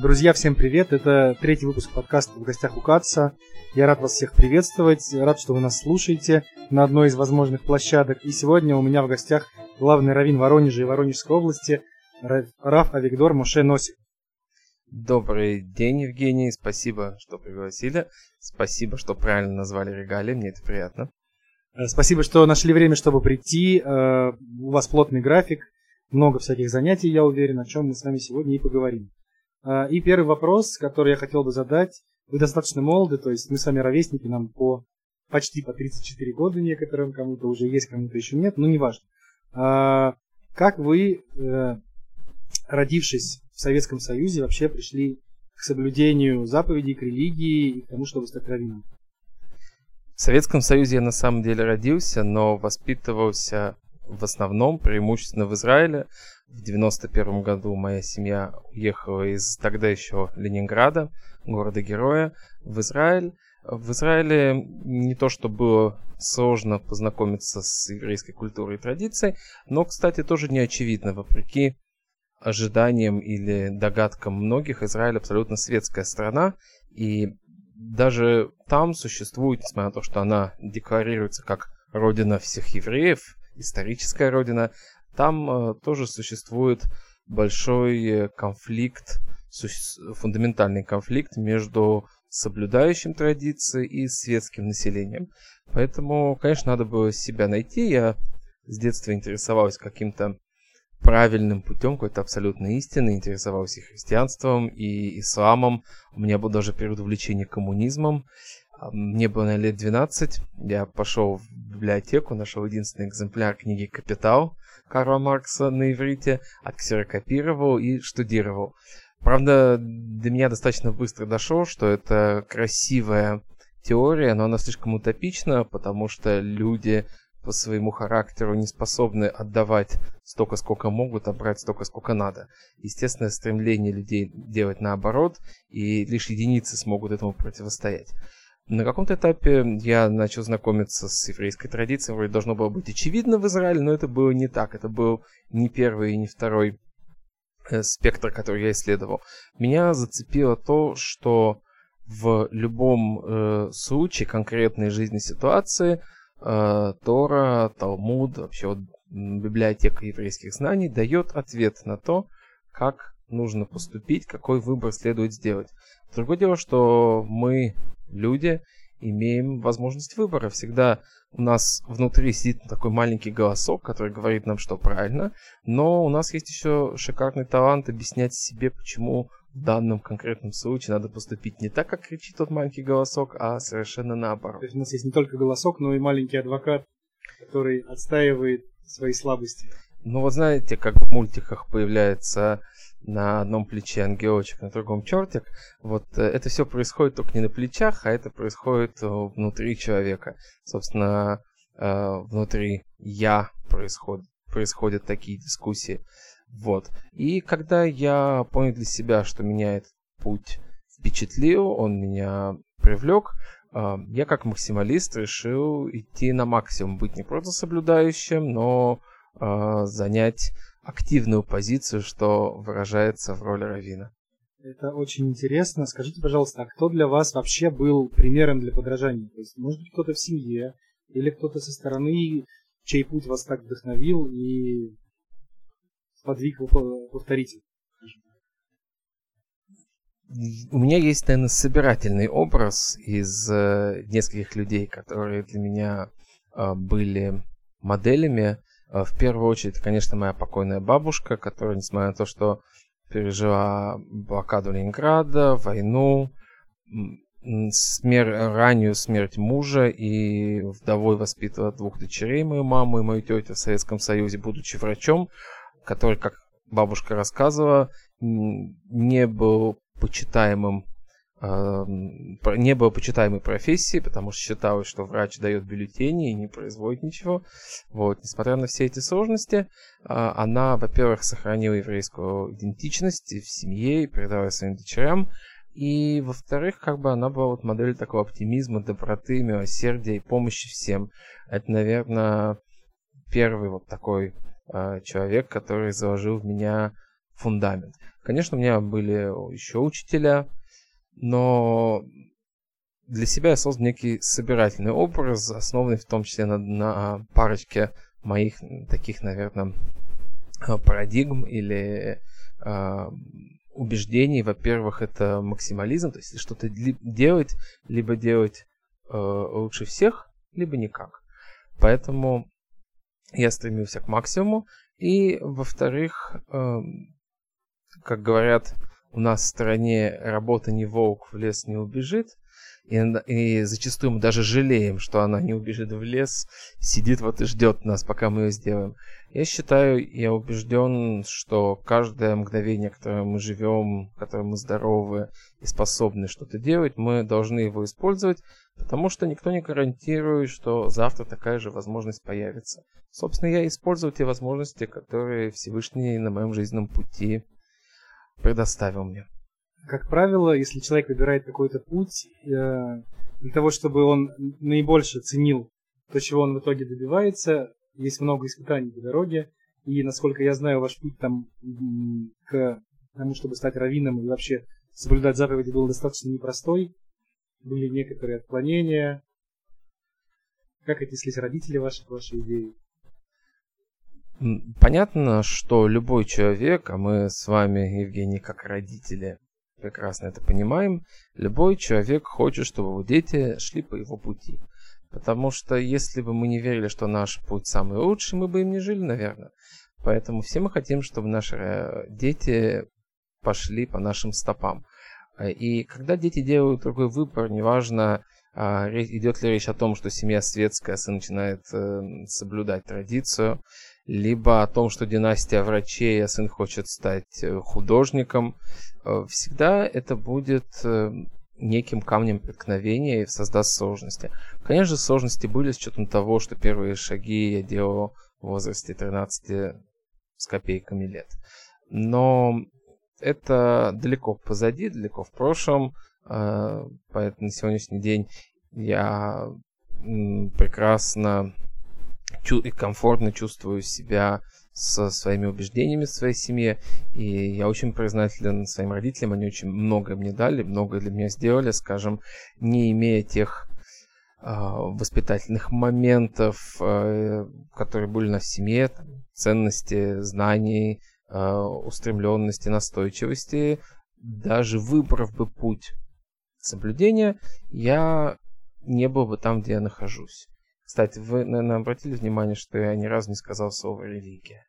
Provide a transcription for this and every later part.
Друзья, всем привет! Это третий выпуск подкаста «В гостях у Катца». Я рад вас всех приветствовать, рад, что вы нас слушаете на одной из возможных площадок. И сегодня у меня в гостях главный раввин Воронежа и Воронежской области Раф Авигдор Моше Носик. Добрый день, Евгений. Спасибо, что пригласили. Спасибо, что правильно назвали регалии. Мне это приятно. Э, спасибо, что нашли время, чтобы прийти. Э, у вас плотный график, много всяких занятий, я уверен, о чем мы с вами сегодня и поговорим. Э, и первый вопрос, который я хотел бы задать. Вы достаточно молоды, то есть мы с вами ровесники, нам по почти по 34 года некоторым, кому-то уже есть, кому-то еще нет, но неважно. Как вы, родившись в Советском Союзе, вообще пришли к соблюдению заповедей, к религии и к тому, чтобы стать раввином? В Советском Союзе я на самом деле родился, но воспитывался в основном преимущественно в Израиле. В 91 году моя семья уехала из тогда еще Ленинграда, города-героя, в Израиль. В Израиле не то, что было сложно познакомиться с еврейской культурой и традицией, но, кстати, тоже не очевидно, вопреки ожиданиям или догадкам многих, Израиль абсолютно светская страна, и даже там существует, несмотря на то, что она декларируется как родина всех евреев, историческая родина, там э, тоже существует большой э, конфликт, фундаментальный конфликт между соблюдающим традиции и светским населением. Поэтому, конечно, надо было себя найти. Я с детства интересовался каким-то правильным путем, какой-то абсолютной истины, интересовался и христианством, и исламом. У меня был даже период увлечения коммунизмом. Мне было, наверное, лет 12. Я пошел в библиотеку, нашел единственный экземпляр книги «Капитал» Карла Маркса на иврите, отксерокопировал и штудировал. Правда, до меня достаточно быстро дошло, что это красивая теория, но она слишком утопична, потому что люди по своему характеру не способны отдавать столько, сколько могут, а брать столько, сколько надо. Естественное стремление людей делать наоборот, и лишь единицы смогут этому противостоять. На каком-то этапе я начал знакомиться с еврейской традицией, вроде должно было быть очевидно в Израиле, но это было не так. Это был не первый и не второй э, спектр, который я исследовал. Меня зацепило то, что в любом э, случае конкретной жизненной ситуации э, Тора, Талмуд, вообще вот библиотека еврейских знаний дает ответ на то, как нужно поступить, какой выбор следует сделать. Другое дело, что мы, люди, имеем возможность выбора. Всегда у нас внутри сидит такой маленький голосок, который говорит нам, что правильно, но у нас есть еще шикарный талант объяснять себе, почему в данном конкретном случае надо поступить не так, как кричит тот маленький голосок, а совершенно наоборот. То есть у нас есть не только голосок, но и маленький адвокат, который отстаивает свои слабости. Ну вот знаете, как в мультиках появляется на одном плече ангелочек, на другом чертик. Вот э, это все происходит только не на плечах, а это происходит э, внутри человека. Собственно, э, внутри я происходит, происходят такие дискуссии. Вот. И когда я понял для себя, что меня этот путь впечатлил, он меня привлек, я как максималист решил идти на максимум, быть не просто соблюдающим, но занять активную позицию, что выражается в роли Равина. Это очень интересно. Скажите, пожалуйста, а кто для вас вообще был примером для подражания? То есть, может быть, кто-то в семье или кто-то со стороны, чей путь вас так вдохновил и подвиг повторить? У меня есть, наверное, собирательный образ из э, нескольких людей, которые для меня э, были моделями. Э, в первую очередь, конечно, моя покойная бабушка, которая, несмотря на то, что пережила блокаду Ленинграда, войну, смер... раннюю смерть мужа и вдовой воспитывала двух дочерей, мою маму и мою тетю в Советском Союзе, будучи врачом, который, как бабушка рассказывала, не был почитаемым не было почитаемой профессии, потому что считалось, что врач дает бюллетени и не производит ничего. Вот. Несмотря на все эти сложности, а, она, во-первых, сохранила еврейскую идентичность в семье и передала своим дочерям. И, во-вторых, как бы она была вот модель такого оптимизма, доброты, милосердия и помощи всем. Это, наверное, первый вот такой э, человек, который заложил в меня фундамент. Конечно, у меня были еще учителя, но для себя я создал некий собирательный образ, основанный в том числе на, на парочке моих таких, наверное, парадигм или э, убеждений. Во-первых, это максимализм, то есть что-то делать, либо делать э, лучше всех, либо никак. Поэтому я стремился к максимуму. И, во-вторых, э, как говорят, у нас в стране работа не волк, в лес не убежит. И, и зачастую мы даже жалеем, что она не убежит в лес, сидит вот и ждет нас, пока мы ее сделаем. Я считаю, я убежден, что каждое мгновение, которое мы живем, которое мы здоровы и способны что-то делать, мы должны его использовать, потому что никто не гарантирует, что завтра такая же возможность появится. Собственно, я использую те возможности, которые Всевышний на моем жизненном пути предоставил мне. Как правило, если человек выбирает какой-то путь э, для того, чтобы он наибольше ценил то, чего он в итоге добивается, есть много испытаний по дороге, и, насколько я знаю, ваш путь там к тому, чтобы стать раввином и вообще соблюдать заповеди был достаточно непростой. Были некоторые отклонения. Как отнеслись родители ваши к вашей идее? Понятно, что любой человек, а мы с вами, Евгений, как родители, прекрасно это понимаем, любой человек хочет, чтобы его дети шли по его пути. Потому что если бы мы не верили, что наш путь самый лучший, мы бы им не жили, наверное. Поэтому все мы хотим, чтобы наши э, дети пошли по нашим стопам. И когда дети делают другой выбор, неважно, а, идет ли речь о том, что семья светская, сын начинает э, соблюдать традицию, либо о том, что династия врачей, а сын хочет стать э, художником, э, всегда это будет э, неким камнем преткновения и создаст сложности. Конечно сложности были с учетом того, что первые шаги я делал в возрасте 13 с копейками лет. Но это далеко позади, далеко в прошлом, поэтому на сегодняшний день я прекрасно и комфортно чувствую себя со своими убеждениями в своей семье. И я очень признателен своим родителям. Они очень многое мне дали, многое для меня сделали, скажем, не имея тех э, воспитательных моментов, э, которые были на семье, там, ценности, знаний, э, устремленности, настойчивости, даже выбрав бы путь соблюдения, я не был бы там, где я нахожусь. Кстати, вы, наверное, обратили внимание, что я ни разу не сказал слово религия.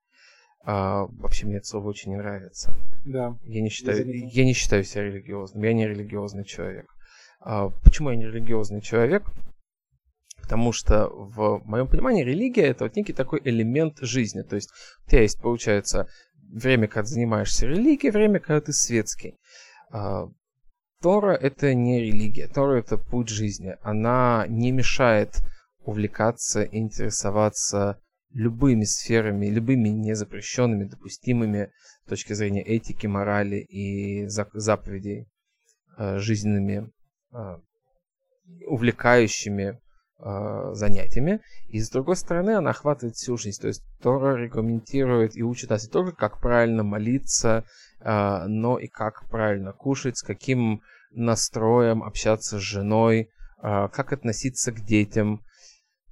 А, вообще мне это слово очень не нравится. Да. Я не считаю, я не считаю себя религиозным. Я не религиозный человек. А, почему я не религиозный человек? Потому что в моем понимании религия это вот некий такой элемент жизни. То есть у тебя есть, получается, время, когда занимаешься религией, время, когда ты светский. А, Тора это не религия, Тора это путь жизни. Она не мешает увлекаться, интересоваться любыми сферами, любыми незапрещенными, допустимыми с точки зрения этики, морали и заповедей э, жизненными, э, увлекающими э, занятиями. И с другой стороны, она охватывает всю жизнь. То есть Тора регламентирует и учит нас не только, как правильно молиться, но и как правильно кушать, с каким настроем общаться с женой, как относиться к детям,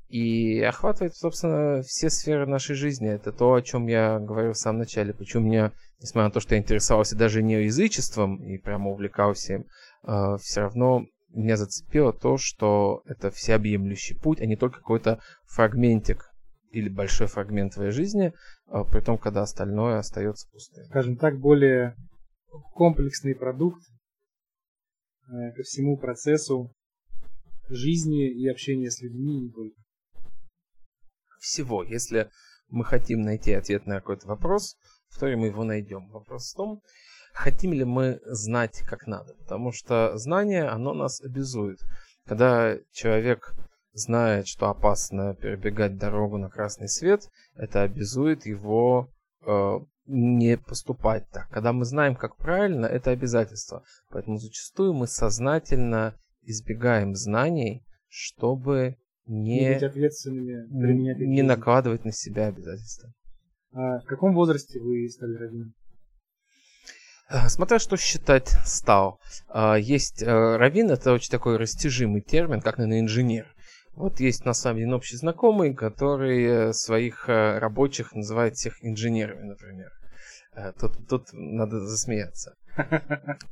и охватывает, собственно, все сферы нашей жизни. Это то, о чем я говорил в самом начале. Почему меня, несмотря на то, что я интересовался даже не язычеством и прямо увлекался им, э, все равно меня зацепило то, что это всеобъемлющий путь, а не только какой-то фрагментик или большой фрагмент твоей жизни, э, при том, когда остальное остается пустым. Скажем так, более комплексный продукт э, ко всему процессу жизни и общения с людьми не только всего. Если мы хотим найти ответ на какой-то вопрос, второй мы его найдем. Вопрос в том, хотим ли мы знать как надо. Потому что знание, оно нас обязует. Когда человек знает, что опасно перебегать дорогу на красный свет, это обязует его э, не поступать так. Когда мы знаем, как правильно, это обязательство. Поэтому зачастую мы сознательно избегаем знаний, чтобы не, не быть ответственными, применять не накладывать на себя обязательства. А в каком возрасте вы стали раввином? Э, смотря что считать стал. А, есть э, раввин, это очень такой растяжимый термин, как, наверное, инженер. Вот есть на самом деле общий знакомый, который своих рабочих называет всех инженерами, например. Тут, тут надо засмеяться.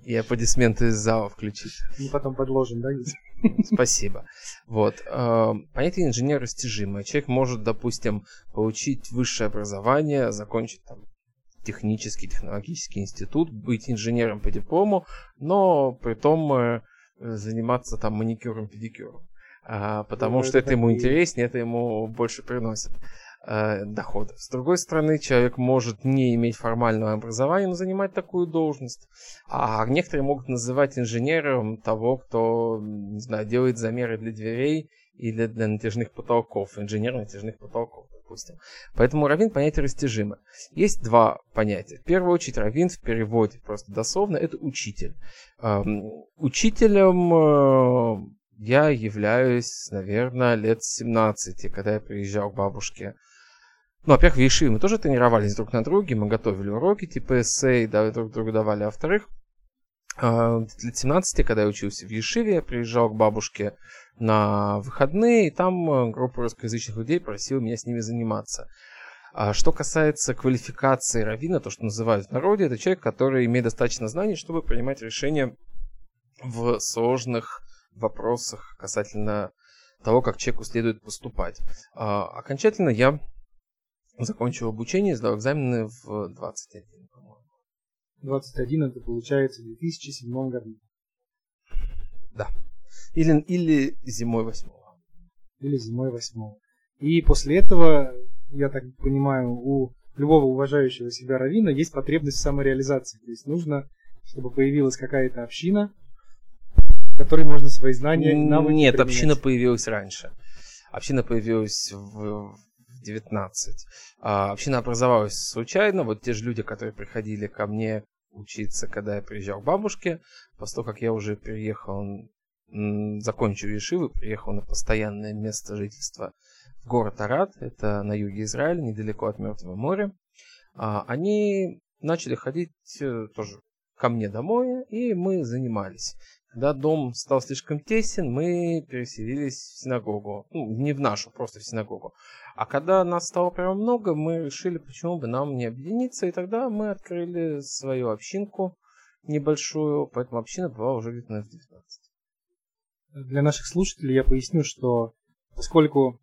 И аплодисменты из зала включить. Мы потом подложим, да? Спасибо. Вот. Понятие инженер растяжимое. Человек может, допустим, получить высшее образование, закончить там технический, технологический институт, быть инженером по диплому, но при том э, заниматься там маникюром, педикюром. А, потому ну, что это, это ему интереснее, это ему больше приносит э, дохода. С другой стороны, человек может не иметь формального образования, но занимать такую должность. А некоторые могут называть инженером того, кто, не знаю, делает замеры для дверей или для натяжных потолков, инженер натяжных потолков допустим. Поэтому раввин понятие растяжимо. Есть два понятия. В первую очередь раввин в переводе просто дословно это учитель. Эм, учителем э, я являюсь, наверное, лет 17, когда я приезжал к бабушке. Ну, во-первых, в Ешиве мы тоже тренировались друг на друге, мы готовили уроки типа эссей, да, друг другу давали. А во-вторых, э, лет 17, когда я учился в Ешиве, я приезжал к бабушке на выходные, и там э, группа русскоязычных людей просила меня с ними заниматься. А что касается квалификации равина, то, что называют в народе, это человек, который имеет достаточно знаний, чтобы принимать решения в сложных вопросах касательно того, как человеку следует поступать. А, окончательно я закончил обучение, сдал экзамены в 21, по-моему. 21 это получается в 2007 году. Да. Или, или зимой восьмого. Или зимой восьмого. И после этого, я так понимаю, у любого уважающего себя равина есть потребность в самореализации. То есть нужно, чтобы появилась какая-то община, в которой можно свои знания и навыки Нет, применять. община появилась раньше. Община появилась в 19. А община образовалась случайно. Вот те же люди, которые приходили ко мне учиться, когда я приезжал к бабушке, после того, как я уже переехал закончил Ешивы, приехал на постоянное место жительства в город Арат, это на юге Израиля, недалеко от Мертвого моря. А, они начали ходить э, тоже ко мне домой, и мы занимались. Когда дом стал слишком тесен, мы переселились в синагогу. Ну, не в нашу, просто в синагогу. А когда нас стало прям много, мы решили, почему бы нам не объединиться, и тогда мы открыли свою общинку небольшую, поэтому община была уже где-то на 19 для наших слушателей я поясню, что поскольку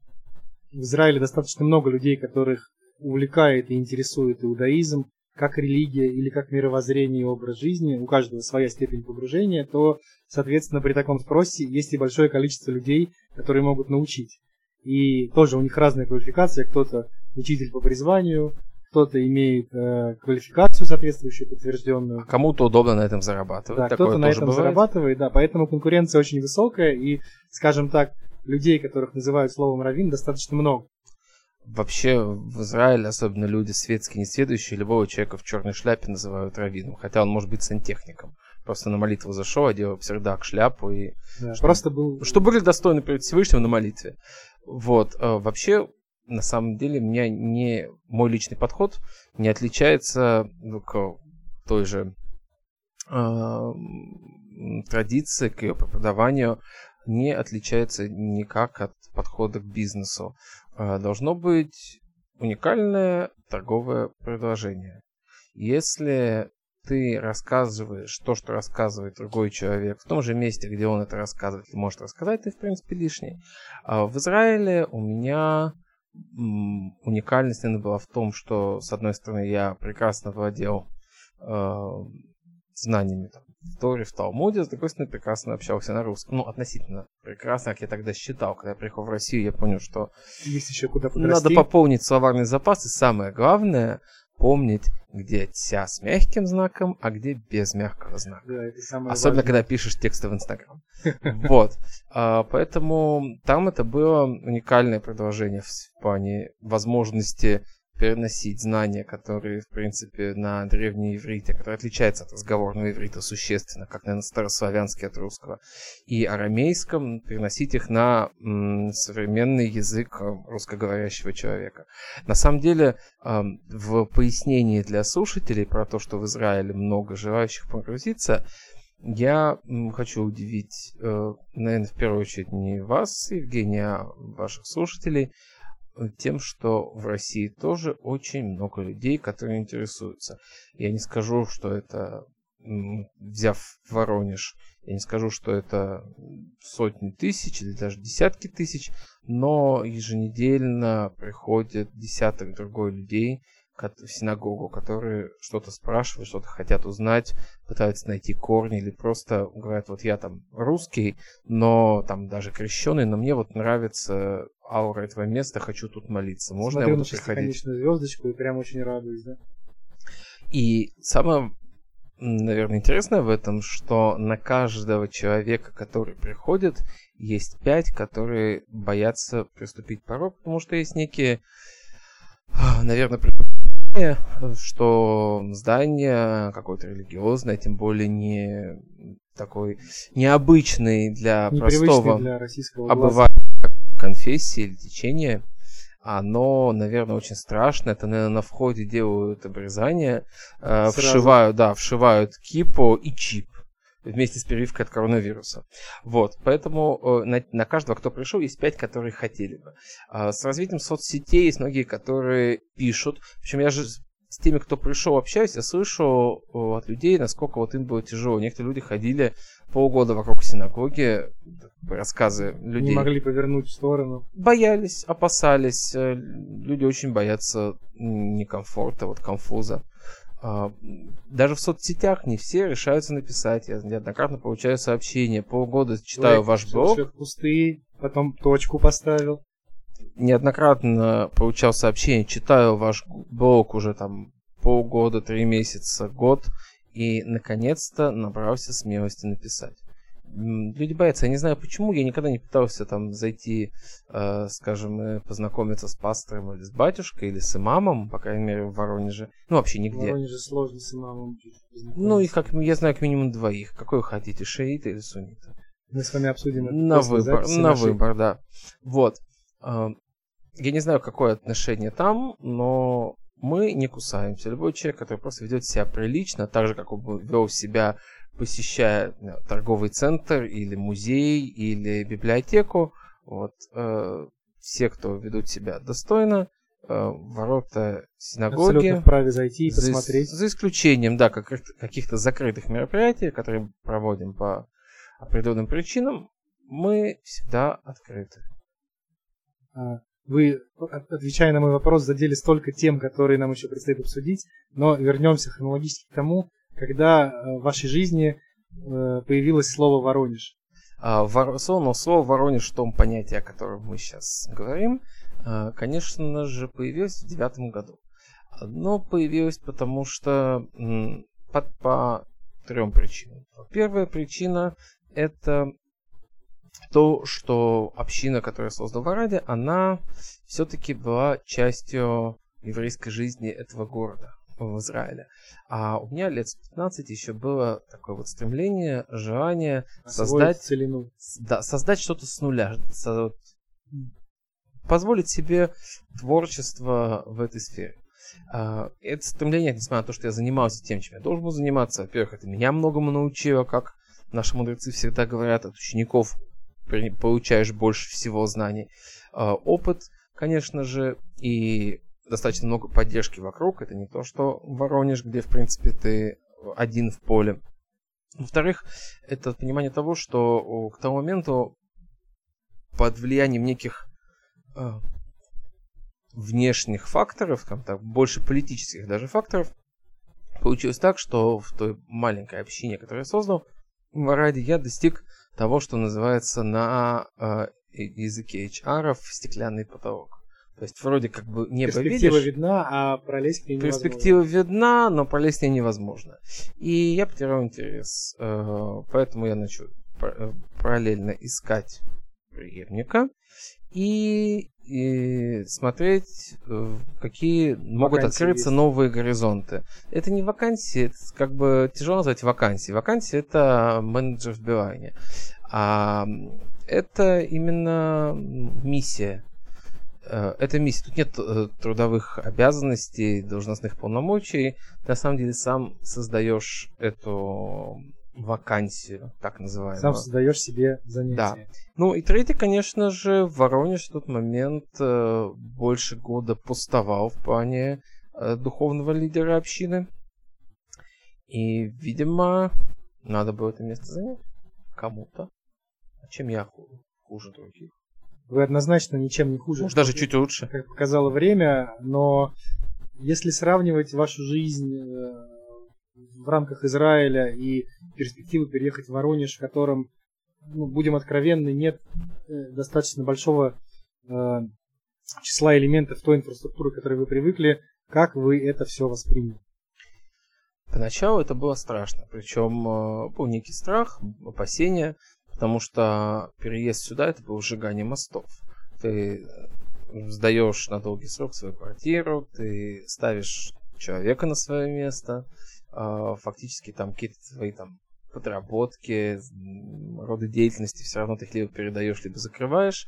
в Израиле достаточно много людей, которых увлекает и интересует иудаизм, как религия или как мировоззрение и образ жизни, у каждого своя степень погружения, то, соответственно, при таком спросе есть и большое количество людей, которые могут научить. И тоже у них разная квалификация, кто-то учитель по призванию, кто-то имеет э, квалификацию соответствующую, подтвержденную. А кому-то удобно на этом зарабатывать. Да, кто-то на этом бывает. зарабатывает, да, поэтому конкуренция очень высокая, и, скажем так, людей, которых называют словом раввин, достаточно много. Вообще в Израиле, особенно люди светские, несведущие, любого человека в черной шляпе называют раввином, хотя он может быть сантехником. Просто на молитву зашел, одел псердак, шляпу и... Да, чтобы, просто был... Чтобы были достойны перед Всевышним на молитве. Вот. А вообще на самом деле меня не мой личный подход не отличается ну, к той же э, традиции, к ее преподаванию, не отличается никак от подхода к бизнесу. Э, должно быть уникальное торговое предложение. Если ты рассказываешь то, что рассказывает другой человек, в том же месте, где он это рассказывает, может рассказать, ты, в принципе, лишний. А в Израиле у меня уникальность, наверное, была в том, что, с одной стороны, я прекрасно владел э, знаниями там, в Торе, в Талмуде, с другой стороны, прекрасно общался на русском. Ну, относительно прекрасно, как я тогда считал. Когда я приехал в Россию, я понял, что Есть еще куда подрасти. надо пополнить словарный запас, и самое главное, помнить, где тя с мягким знаком, а где без мягкого знака. Да, это самое Особенно, важное. когда пишешь тексты в Инстаграм. Вот. А, поэтому там это было уникальное предложение в плане возможности переносить знания, которые, в принципе, на древнем иврите, который отличается от разговорного иврита существенно, как, наверное, старославянский от русского, и арамейском, переносить их на м, современный язык э, русскоговорящего человека. На самом деле, э, в пояснении для слушателей про то, что в Израиле много желающих погрузиться, я хочу удивить, э, наверное, в первую очередь не вас, Евгения, а ваших слушателей, тем, что в России тоже очень много людей, которые интересуются. Я не скажу, что это, взяв Воронеж, я не скажу, что это сотни тысяч или даже десятки тысяч, но еженедельно приходит десяток другой людей, в синагогу, которые что-то спрашивают, что-то хотят узнать, пытаются найти корни или просто говорят, вот я там русский, но там даже крещеный, но мне вот нравится аура этого места, хочу тут молиться. Можно Смотрю я буду приходить? звездочку и прям очень радуюсь, да? И самое, наверное, интересное в этом, что на каждого человека, который приходит, есть пять, которые боятся приступить порог, потому что есть некие, наверное, что здание какое-то религиозное, тем более не такой необычный для простого для российского обывателя конфессии или течения, оно, наверное, очень страшно. Это, наверное, на входе делают обрезание, э, вшивают, да, вшивают кипу и чип вместе с прививкой от коронавируса. Вот, поэтому э, на, на каждого, кто пришел, есть пять, которые хотели бы. А с развитием соцсетей есть многие, которые пишут. Причем я же с теми, кто пришел, общаюсь, я слышу от людей, насколько вот им было тяжело. Некоторые люди ходили полгода вокруг синагоги, рассказы людей. Не могли повернуть в сторону. Боялись, опасались. Э, люди очень боятся некомфорта, вот конфуза. А, даже в соцсетях не все решаются написать. Я неоднократно получаю сообщения. Полгода читаю Лайк, ваш блог. пустые, потом точку поставил. Неоднократно получал сообщения, читаю ваш блог уже там полгода, три месяца, год. И, наконец-то, набрался смелости написать люди боятся. Я не знаю почему, я никогда не пытался там зайти, э, скажем, познакомиться с пастором или с батюшкой, или с имамом, по крайней мере, в Воронеже. Ну, вообще нигде. В Воронеже сложно с имамом Ну, и как я знаю как минимум двоих. Какой вы хотите, шиита или суннита? Мы с вами обсудим это На выбор, на нашей... выбор, да. Вот. Э, я не знаю, какое отношение там, но мы не кусаемся. Любой человек, который просто ведет себя прилично, так же, как он вел себя посещая э, торговый центр или музей или библиотеку, вот, э, все, кто ведут себя достойно, э, ворота синагоги. Абсолютно вправе зайти и посмотреть. За, за исключением, да, как, каких-то закрытых мероприятий, которые проводим по определенным причинам, мы всегда открыты. А, вы, отвечая на мой вопрос, задели столько тем, которые нам еще предстоит обсудить, но вернемся хронологически к тому, когда э, в вашей жизни э, появилось слово Воронеж? А, слово, слово Воронеж в том понятии, о котором мы сейчас говорим, э, конечно же, появилось в девятом году. Оно появилось потому что по, по трем причинам. Первая причина это то, что община, которая создала Вараде, она все-таки была частью еврейской жизни этого города в Израиле. А у меня лет с 15 еще было такое вот стремление, желание создать, целину. да, создать что-то с нуля, со, позволить себе творчество в этой сфере. А, это стремление, несмотря на то, что я занимался тем, чем я должен был заниматься, во-первых, это меня многому научило, как наши мудрецы всегда говорят, от учеников получаешь больше всего знаний. А, опыт, конечно же, и достаточно много поддержки вокруг. Это не то, что Воронеж, где, в принципе, ты один в поле. Во-вторых, это понимание того, что к тому моменту под влиянием неких э, внешних факторов, там, так, больше политических даже факторов, получилось так, что в той маленькой общине, которую я создал, в Араде, я достиг того, что называется на э, языке HR стеклянный потолок. То есть вроде как бы небо Перспектива видишь. видна, а пролезть к ней невозможно. Перспектива видна, но пролезть к ней невозможно. И я потерял интерес. Э, поэтому я начал э, параллельно искать преемника. и, и смотреть, э, какие могут Вакансии открыться есть. новые горизонты. Это не вакансии, это как бы тяжело назвать вакансии. Вакансии это менеджер в Билайне. А это именно миссия. Э, Это миссия. Тут нет э, трудовых обязанностей, должностных полномочий. Ты на самом деле сам создаешь эту вакансию, так называемую. Сам создаешь себе занятие. Ну и третий, конечно же, Воронеж в тот момент э, больше года пустовал в плане духовного лидера общины. И, видимо, надо было это место занять кому-то. А чем я ху- хуже других? Вы однозначно ничем не хуже. Может, даже чуть лучше. как показало время, но если сравнивать вашу жизнь э, в рамках Израиля и перспективы переехать в Воронеж, в котором, ну, будем откровенны, нет э, достаточно большого э, числа элементов той инфраструктуры, к которой вы привыкли, как вы это все восприняли? Поначалу это было страшно. Причем э, был некий страх, опасения, потому что переезд сюда это было сжигание мостов. Ты э, сдаешь на долгий срок свою квартиру, ты ставишь человека на свое место, э, фактически там какие-то твои там подработки, роды деятельности все равно ты их либо передаешь, либо закрываешь.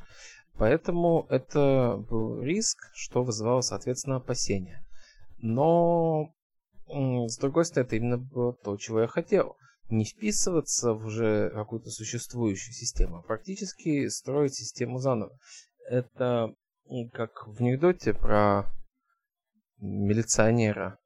Поэтому это был риск, что вызывало, соответственно, опасения. Но С другой стороны, это именно было то, чего я хотел. Не вписываться в уже какую-то существующую систему, а практически строить систему заново. Это как в анекдоте про милиционера,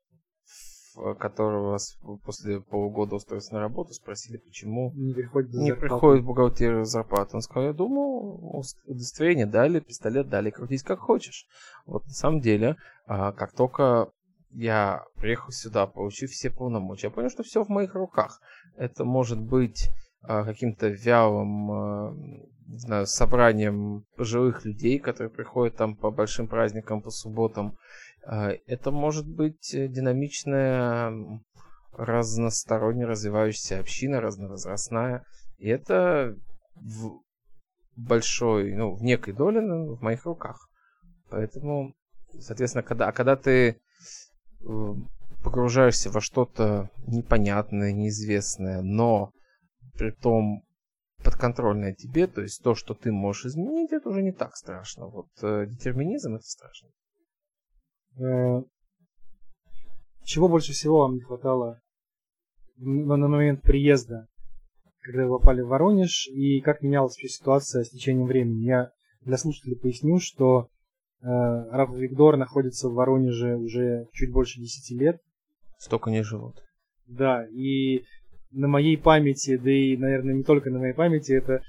которого после полугода устроиться на работу спросили, почему Не приходит не зарплата. приходит бухгалтерию зарплату. Он сказал, я думал, удостоверение дали, пистолет дали, крутись как хочешь. Вот на самом деле, а, как только я приехал сюда, получив все полномочия, я понял, что все в моих руках. Это может быть а, каким-то вялым, не знаю, собранием пожилых людей, которые приходят там по большим праздникам, по субботам. А, Это может быть э, динамичная, разносторонне развивающаяся община, разновозрастная. И это в большой, ну, в некой доле в моих руках. Поэтому, соответственно, когда, а когда ты э, погружаешься во что-то непонятное, неизвестное, но при том подконтрольное тебе, то есть то, что ты можешь изменить, это уже не так страшно. Вот э, детерминизм это страшно. Э, Чего больше всего вам не хватало на момент приезда, когда вы попали в Воронеж, и как менялась ситуация с течением времени? Я для слушателей поясню, что Раф Виктор находится в Воронеже уже чуть больше 10 лет. Столько не живут. Да, и на моей памяти, да и, наверное, не только на моей памяти, это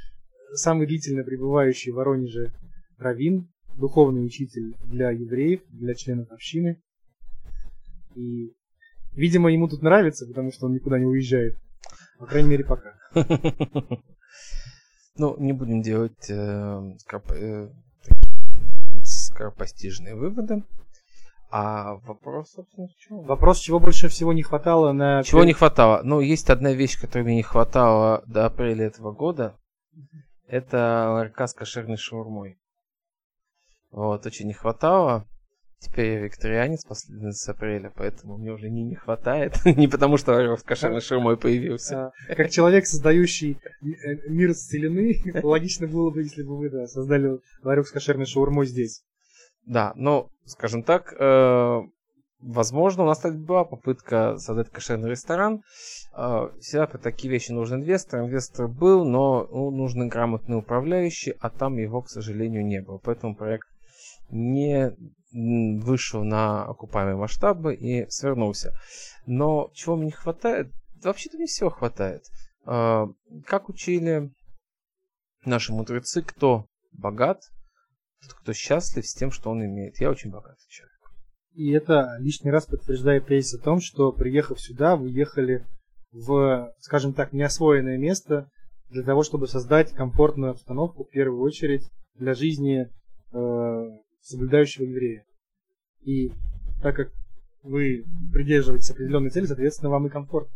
самый длительно пребывающий в Воронеже раввин, духовный учитель для евреев, для членов общины. И, видимо, ему тут нравится, потому что он никуда не уезжает. По крайней мере, пока. Ну, не будем делать скоропостижные выводы. А вопрос, собственно, в чем? Вопрос, чего больше всего не хватало на... Чего не хватало? Ну, есть одна вещь, которой мне не хватало до апреля этого года. Это ларька с кошерной шаурмой. Вот, очень не хватало. Теперь я викторианец последний с апреля, поэтому мне уже не, не хватает. не потому, что ларек с кошерной шаурмой появился. А, Как человек, создающий э, мир с целины, логично было бы, если бы вы да, создали ларек с кошерной шаурмой здесь. Да, но, скажем так, э, возможно, у нас так была попытка создать кошерный ресторан. Э, всегда при такие вещи нужен инвестор. Инвестор был, но ну, нужны грамотные управляющие, а там его, к сожалению, не было. Поэтому проект не вышел на окупаемые масштабы и свернулся. Но чего мне не хватает? Вообще-то мне всего хватает. Э, Как учили наши мудрецы, кто богат, кто счастлив с тем, что он имеет. Я очень богатый человек. И это лишний раз подтверждает тезис о том, что приехав сюда, вы ехали в, скажем так, неосвоенное место для того, чтобы создать комфортную обстановку, в первую очередь, для жизни э, соблюдающего еврея. И так как вы придерживаетесь определенной цели, соответственно, вам и комфортно.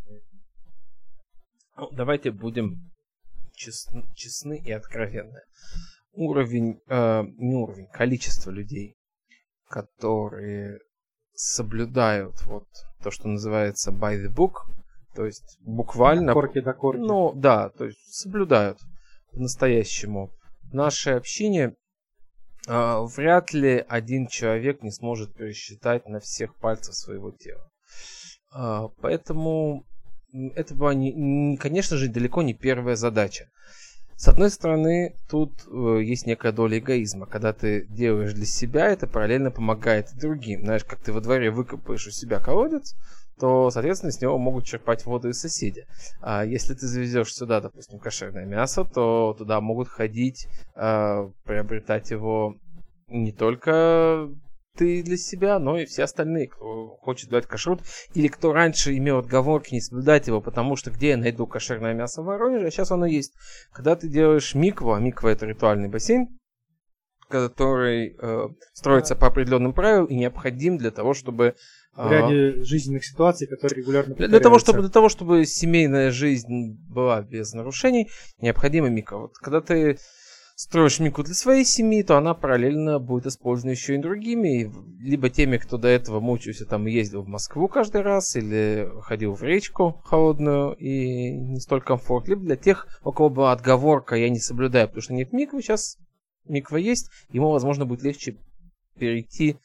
Ну, давайте будем честны, честны и откровенны. Уровень, э, не уровень, количество людей, которые соблюдают вот то, что называется by the book, то есть буквально... Корки до корки. Ну, да, то есть соблюдают по-настоящему. В нашей общине э, вряд ли один человек не сможет пересчитать на всех пальцах своего тела. Э, поэтому это была, не, не, конечно же, далеко не первая задача. С одной стороны, тут э, есть некая доля эгоизма. Когда ты делаешь для себя, это параллельно помогает другим. Знаешь, как ты во дворе выкопаешь у себя колодец, то, соответственно, с него могут черпать воду и соседи. А если ты завезешь сюда, допустим, кошерное мясо, то туда могут ходить, э, приобретать его не только ты для себя, но и все остальные, кто хочет дать кашрут, или кто раньше имел отговорки не соблюдать его, потому что где я найду кошерное мясо в Воронеже, а сейчас оно есть. Когда ты делаешь микву, а миква это ритуальный бассейн, который э, строится по определенным правилам и необходим для того, чтобы в ряде а, жизненных ситуаций, которые регулярно для того, чтобы Для того, чтобы семейная жизнь была без нарушений, необходима микро. Вот когда ты строишь мику для своей семьи, то она параллельно будет использована еще и другими, либо теми, кто до этого мучился там ездил в Москву каждый раз, или ходил в речку холодную и не столь комфорт, либо для тех, у кого была отговорка, я не соблюдаю, потому что нет миквы, сейчас миква есть, ему, возможно, будет легче перейти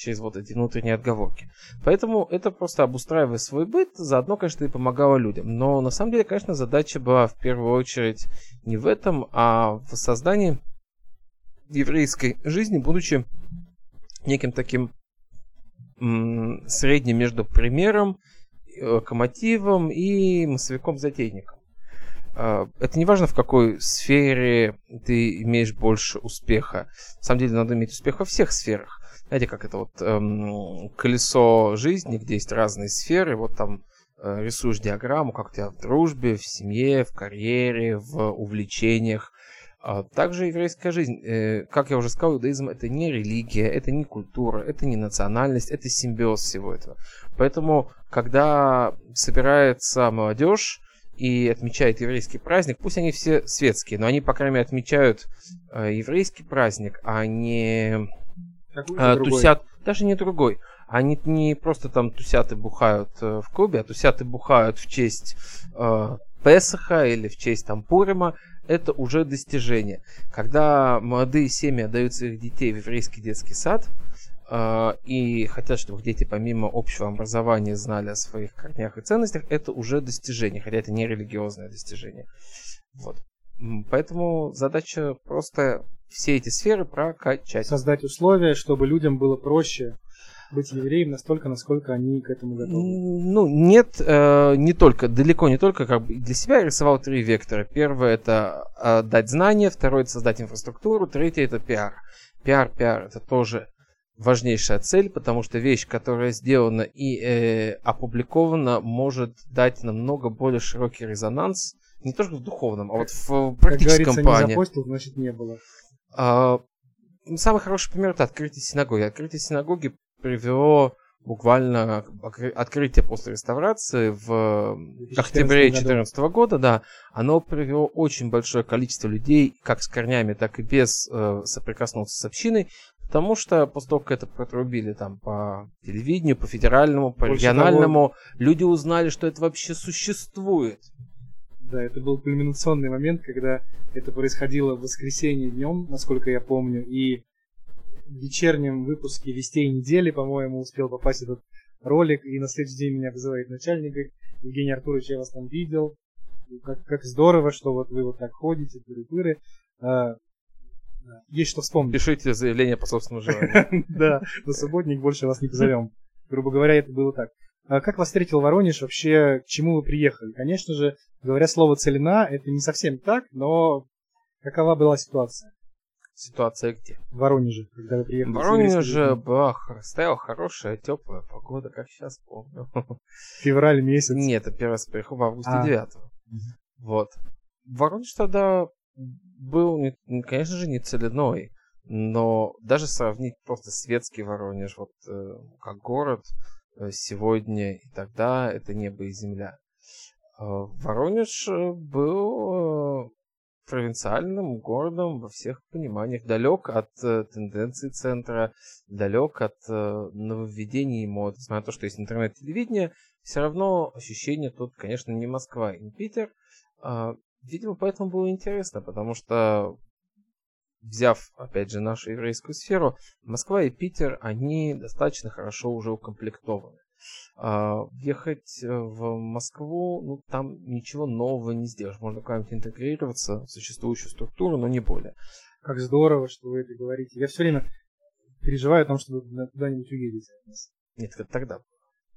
через вот эти внутренние отговорки. Поэтому это просто обустраивая свой быт, заодно, конечно, и помогало людям. Но на самом деле, конечно, задача была в первую очередь не в этом, а в создании еврейской жизни, будучи неким таким м- средним между примером, локомотивом и массовиком-затейником. А, это не важно, в какой сфере ты имеешь больше успеха. На самом деле, надо иметь успех во всех сферах знаете, как это вот эм, колесо жизни, где есть разные сферы, вот там э, рисуешь диаграмму, как у тебя в дружбе, в семье, в карьере, в увлечениях. А также еврейская жизнь, э, как я уже сказал, иудаизм это не религия, это не культура, это не национальность, это симбиоз всего этого. Поэтому, когда собирается молодежь, и отмечает еврейский праздник, пусть они все светские, но они, по крайней мере, отмечают э, еврейский праздник, а не а, тусят, даже не другой. Они не просто там тусят и бухают э, в клубе, а тусят и бухают в честь э, Песаха или в честь там Пурима. Это уже достижение. Когда молодые семьи отдают своих детей в еврейский детский сад, Uh, и хотят, чтобы их дети помимо общего образования знали о своих корнях и ценностях, это уже достижение, хотя это не религиозное достижение. Вот. Поэтому задача просто все эти сферы прокачать. Создать условия, чтобы людям было проще быть евреем настолько, насколько они к этому готовы? Ну, нет, э, не только, далеко не только, как бы для себя я рисовал три вектора. Первое это э, дать знания, второе это создать инфраструктуру, третье это пиар. Пиар, пиар это тоже важнейшая цель, потому что вещь, которая сделана и э, опубликована, может дать намного более широкий резонанс, не только в духовном, а вот в практическом как плане. Не запостил, значит не было. А, самый хороший пример это открытие синагоги. Открытие синагоги привело буквально открытие после реставрации в октябре 2014 года, да, оно привело очень большое количество людей, как с корнями, так и без э, соприкоснуться с общиной, потому что после того, как это протрубили там по телевидению, по федеральному, по Больше региональному, того... люди узнали, что это вообще существует. Да, это был кульминационный момент, когда это происходило в воскресенье днем, насколько я помню, и в вечернем выпуске «Вестей недели», по-моему, успел попасть этот ролик, и на следующий день меня вызывает начальник, говорит, Евгений Артурович, я вас там видел, как, как здорово, что вот вы вот так ходите, пыры-пыры. А, есть что вспомнить. Пишите заявление по собственному желанию. Да, на субботник больше вас не позовем. Грубо говоря, это было так. А как вас встретил Воронеж? Вообще, к чему вы приехали? Конечно же, говоря слово «целина», это не совсем так, но какова была ситуация? Ситуация где? В Воронеже, когда вы приехали. В Воронеже была, стояла хорошая, теплая погода, как сейчас помню. Февраль месяц? Нет, это первый раз приехал в августе а. 9 Вот. Воронеж тогда был, конечно же, не целиной, но даже сравнить просто светский Воронеж, вот э, как город, Э, сегодня и тогда это небо и земля. Э, Воронеж э, был провинциальным городом во всех пониманиях, далек от э, тенденций центра, далек от э, нововведений мод. Несмотря на то, что есть интернет-телевидение, все равно ощущение тут, конечно, не Москва не Питер. Э, видимо, поэтому было интересно, потому что взяв, опять же, нашу еврейскую сферу, Москва и Питер, они достаточно хорошо уже укомплектованы. А, ехать э, в Москву, ну, там ничего нового не сделаешь. Можно как-нибудь интегрироваться в существующую структуру, но не более. Как здорово, что вы это говорите. Я все время переживаю о том, что вы куда-нибудь уедете. Нет, это тогда.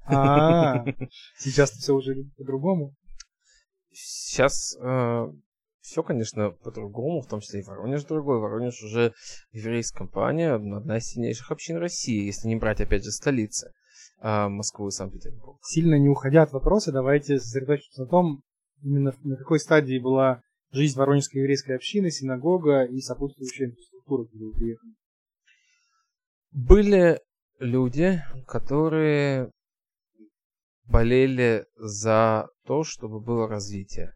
А, сейчас все уже по-другому. Сейчас э, все, конечно, по-другому, в том числе и Воронеж другой. Воронеж уже еврейская компания, одна из сильнейших общин России, если не брать, опять же, столицы. А, Москву и Санкт-Петербург. Сильно не уходя от вопроса, давайте сосредоточимся на том, именно на какой стадии была жизнь Воронежской еврейской общины, синагога и сопутствующая инфраструктура, когда вы приехали. Были люди, которые болели за то, чтобы было развитие.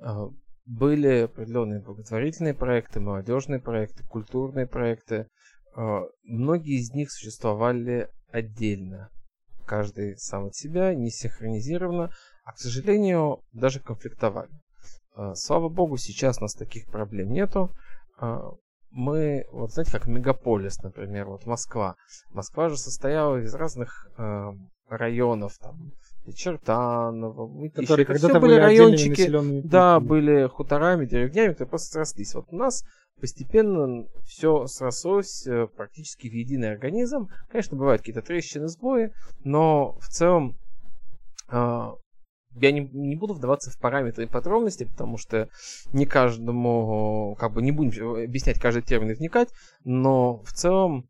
А, были определенные благотворительные проекты, молодежные проекты, культурные проекты. А, многие из них существовали отдельно. Каждый сам от себя, не синхронизированно, а, к сожалению, даже конфликтовали. А, слава богу, сейчас у нас таких проблем нету. А, мы, вот знаете, как мегаполис, например, вот Москва. Москва же состояла из разных районов, там, Чертаново. Которые когда-то были, были райончики, да, были хуторами, деревнями, которые просто срослись. Вот у нас постепенно все срослось э, практически в единый организм. Конечно, бывают какие-то трещины, сбои, но в целом а, я не, не буду вдаваться в параметры и подробности, потому что не каждому, как бы не будем объяснять каждый термин и вникать, но в целом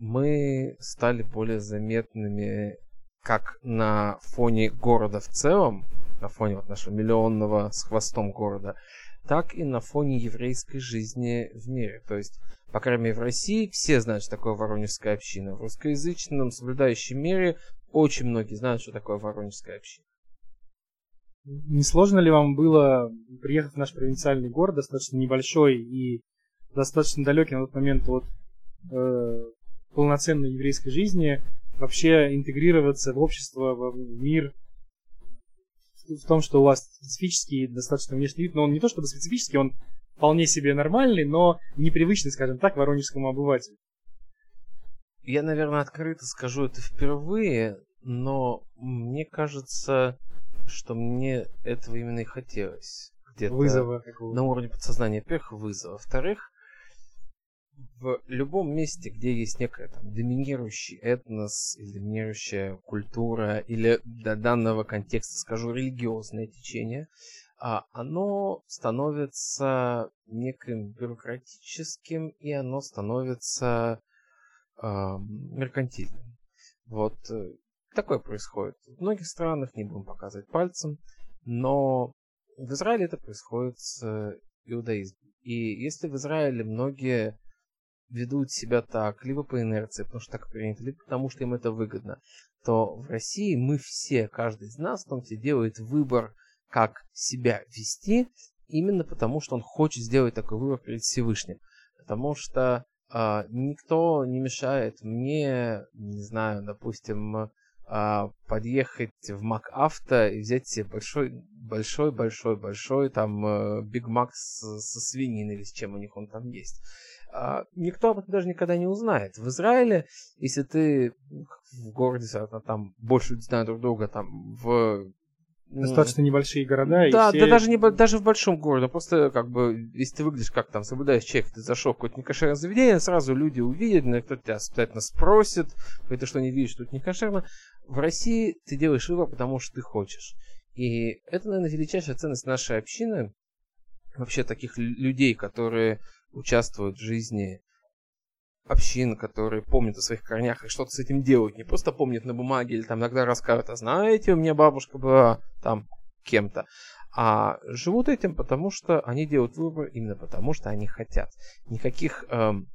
мы стали более заметными как на фоне города в целом, на фоне вот нашего миллионного с хвостом города, так и на фоне еврейской жизни в мире. То есть, по крайней мере, в России все знают, что такое воронежская община. В русскоязычном соблюдающем мире очень многие знают, что такое воронежская община. Не сложно ли вам было, приехав в наш провинциальный город, достаточно небольшой и достаточно далекий на тот момент от э, полноценной еврейской жизни, вообще интегрироваться в общество, в мир, в том, что у вас специфический достаточно внешний вид, но он не то чтобы специфический, он вполне себе нормальный, но непривычный, скажем так, воронежскому обывателю. Я, наверное, открыто скажу это впервые, но мне кажется, что мне этого именно и хотелось. Где-то вызова какого На уровне подсознания. Во-первых, вызова. Во-вторых, в любом месте, где есть некая там, доминирующий этнос или доминирующая культура или для данного контекста, скажу, религиозное течение, а, оно становится неким бюрократическим и оно становится э, меркантильным. Вот э, такое происходит в многих странах, не будем показывать пальцем, но в Израиле это происходит с иудаизмом. И если в Израиле многие ведут себя так, либо по инерции, потому что так принято, либо потому что им это выгодно, то в России мы все, каждый из нас в том числе делает выбор, как себя вести, именно потому что он хочет сделать такой выбор перед Всевышним. Потому что э, никто не мешает мне, не знаю, допустим, э, подъехать в МакАвто и взять себе большой, большой, большой, большой там Биг э, Мак со свининой или с чем у них он там есть никто об этом даже никогда не узнает. В Израиле, если ты в городе, там больше знают друг друга, там в Достаточно небольшие города. Да, и все... да даже, не, даже в большом городе. Просто как бы, если ты выглядишь как там соблюдаешь человек, ты зашел в какое-то некошерное заведение, сразу люди увидят, кто тебя обязательно спросит, это что не видишь, тут не кошерно. В России ты делаешь выбор, потому что ты хочешь. И это, наверное, величайшая ценность нашей общины, вообще таких людей, которые участвуют в жизни общин, которые помнят о своих корнях и что-то с этим делают. Не просто помнят на бумаге или там иногда рассказывают, а знаете, у меня бабушка была там кем-то. А живут этим, потому что они делают выбор именно потому, что они хотят. Никаких эм,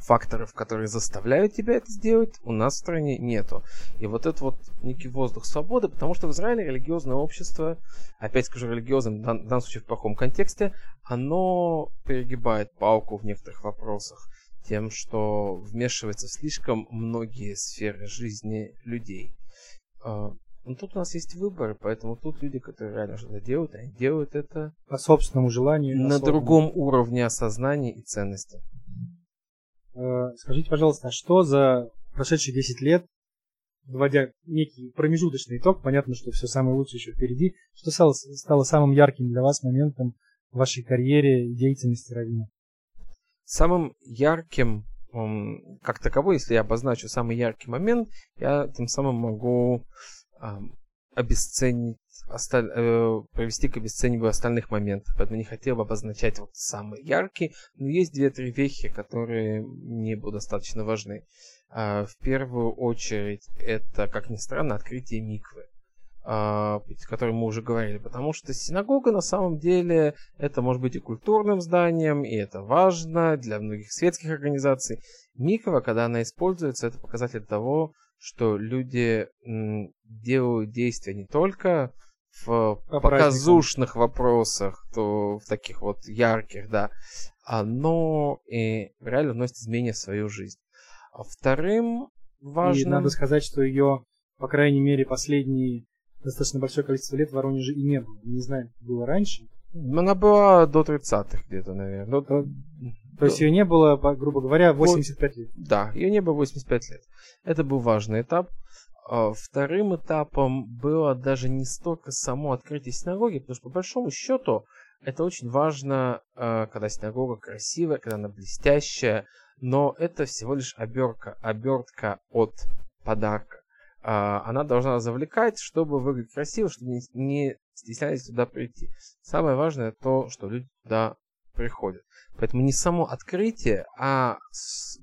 факторов, которые заставляют тебя это сделать, у нас в стране нету. И вот это вот некий воздух свободы, потому что в Израиле религиозное общество, опять скажу религиозным, в данном случае в плохом контексте, оно перегибает палку в некоторых вопросах тем, что вмешивается в слишком многие сферы жизни людей. А, но тут у нас есть выборы, поэтому тут люди, которые реально что-то делают, они делают это по собственному желанию. На другом уровне осознания и ценности. Э, скажите, пожалуйста, что за прошедшие 10 лет, вводя некий промежуточный итог, понятно, что все самое лучшее еще впереди, что стало, стало самым ярким для вас моментом в вашей карьере и деятельности Равина? Самым ярким, как таковой, если я обозначу самый яркий момент, я тем самым могу обесценить, осталь, э, провести к обесцениванию остальных моментов. Поэтому не хотел бы обозначать вот самые яркие, но есть две-три вещи, которые мне будут достаточно важны. Э, в первую очередь, это, как ни странно, открытие миквы о котором мы уже говорили, потому что синагога на самом деле это может быть и культурным зданием, и это важно для многих светских организаций. Миква, когда она используется, это показатель того, что люди делают действия не только в По показушных праздникам. вопросах, то в таких вот ярких, да, а, но и реально вносят изменения в свою жизнь. А вторым важным... И надо сказать, что ее, по крайней мере, последние достаточно большое количество лет в Воронеже и не было. Не знаю, было раньше. Она была до 30-х где-то, наверное. До, то есть ее не было, грубо говоря, 85 лет. Да, ее не было 85 лет. Это был важный этап. А, вторым этапом было даже не столько само открытие синагоги, потому что по большому счету это очень важно, а, когда синагога красивая, когда она блестящая, но это всего лишь обертка, обертка от подарка. А, она должна завлекать, чтобы выглядеть красиво, чтобы не стеснялись туда прийти. Самое важное то, что люди туда приходят. Поэтому не само открытие, а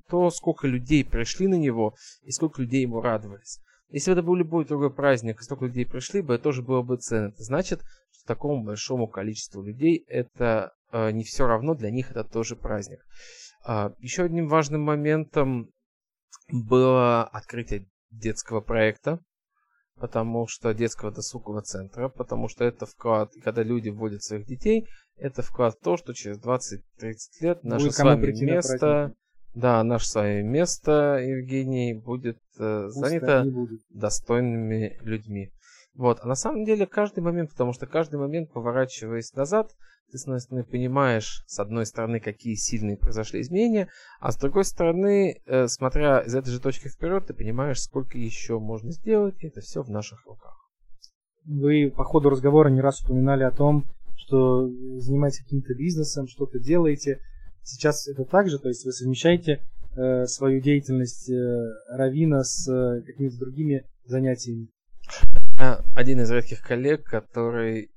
то, сколько людей пришли на него и сколько людей ему радовались. Если бы это был любой другой праздник, и столько людей пришли бы, это тоже было бы ценно. Это значит, что такому большому количеству людей это э, не все равно, для них это тоже праздник. Э, еще одним важным моментом было открытие детского проекта потому что детского досугового центра, потому что это вклад, когда люди вводят своих детей, это вклад в то, что через 20-30 лет наше будет с вами место, да, наше с вами место, Евгений, будет э, занято достойными людьми. Вот, а на самом деле каждый момент, потому что каждый момент, поворачиваясь назад, ты, с одной стороны, понимаешь, с одной стороны, какие сильные произошли изменения, а с другой стороны, э, смотря из этой же точки вперед, ты понимаешь, сколько еще можно сделать, и это все в наших руках. Вы по ходу разговора не раз упоминали о том, что занимаетесь каким-то бизнесом, что-то делаете. Сейчас это так же, то есть вы совмещаете э, свою деятельность э, Равина с э, какими-то другими занятиями? Один из редких коллег, который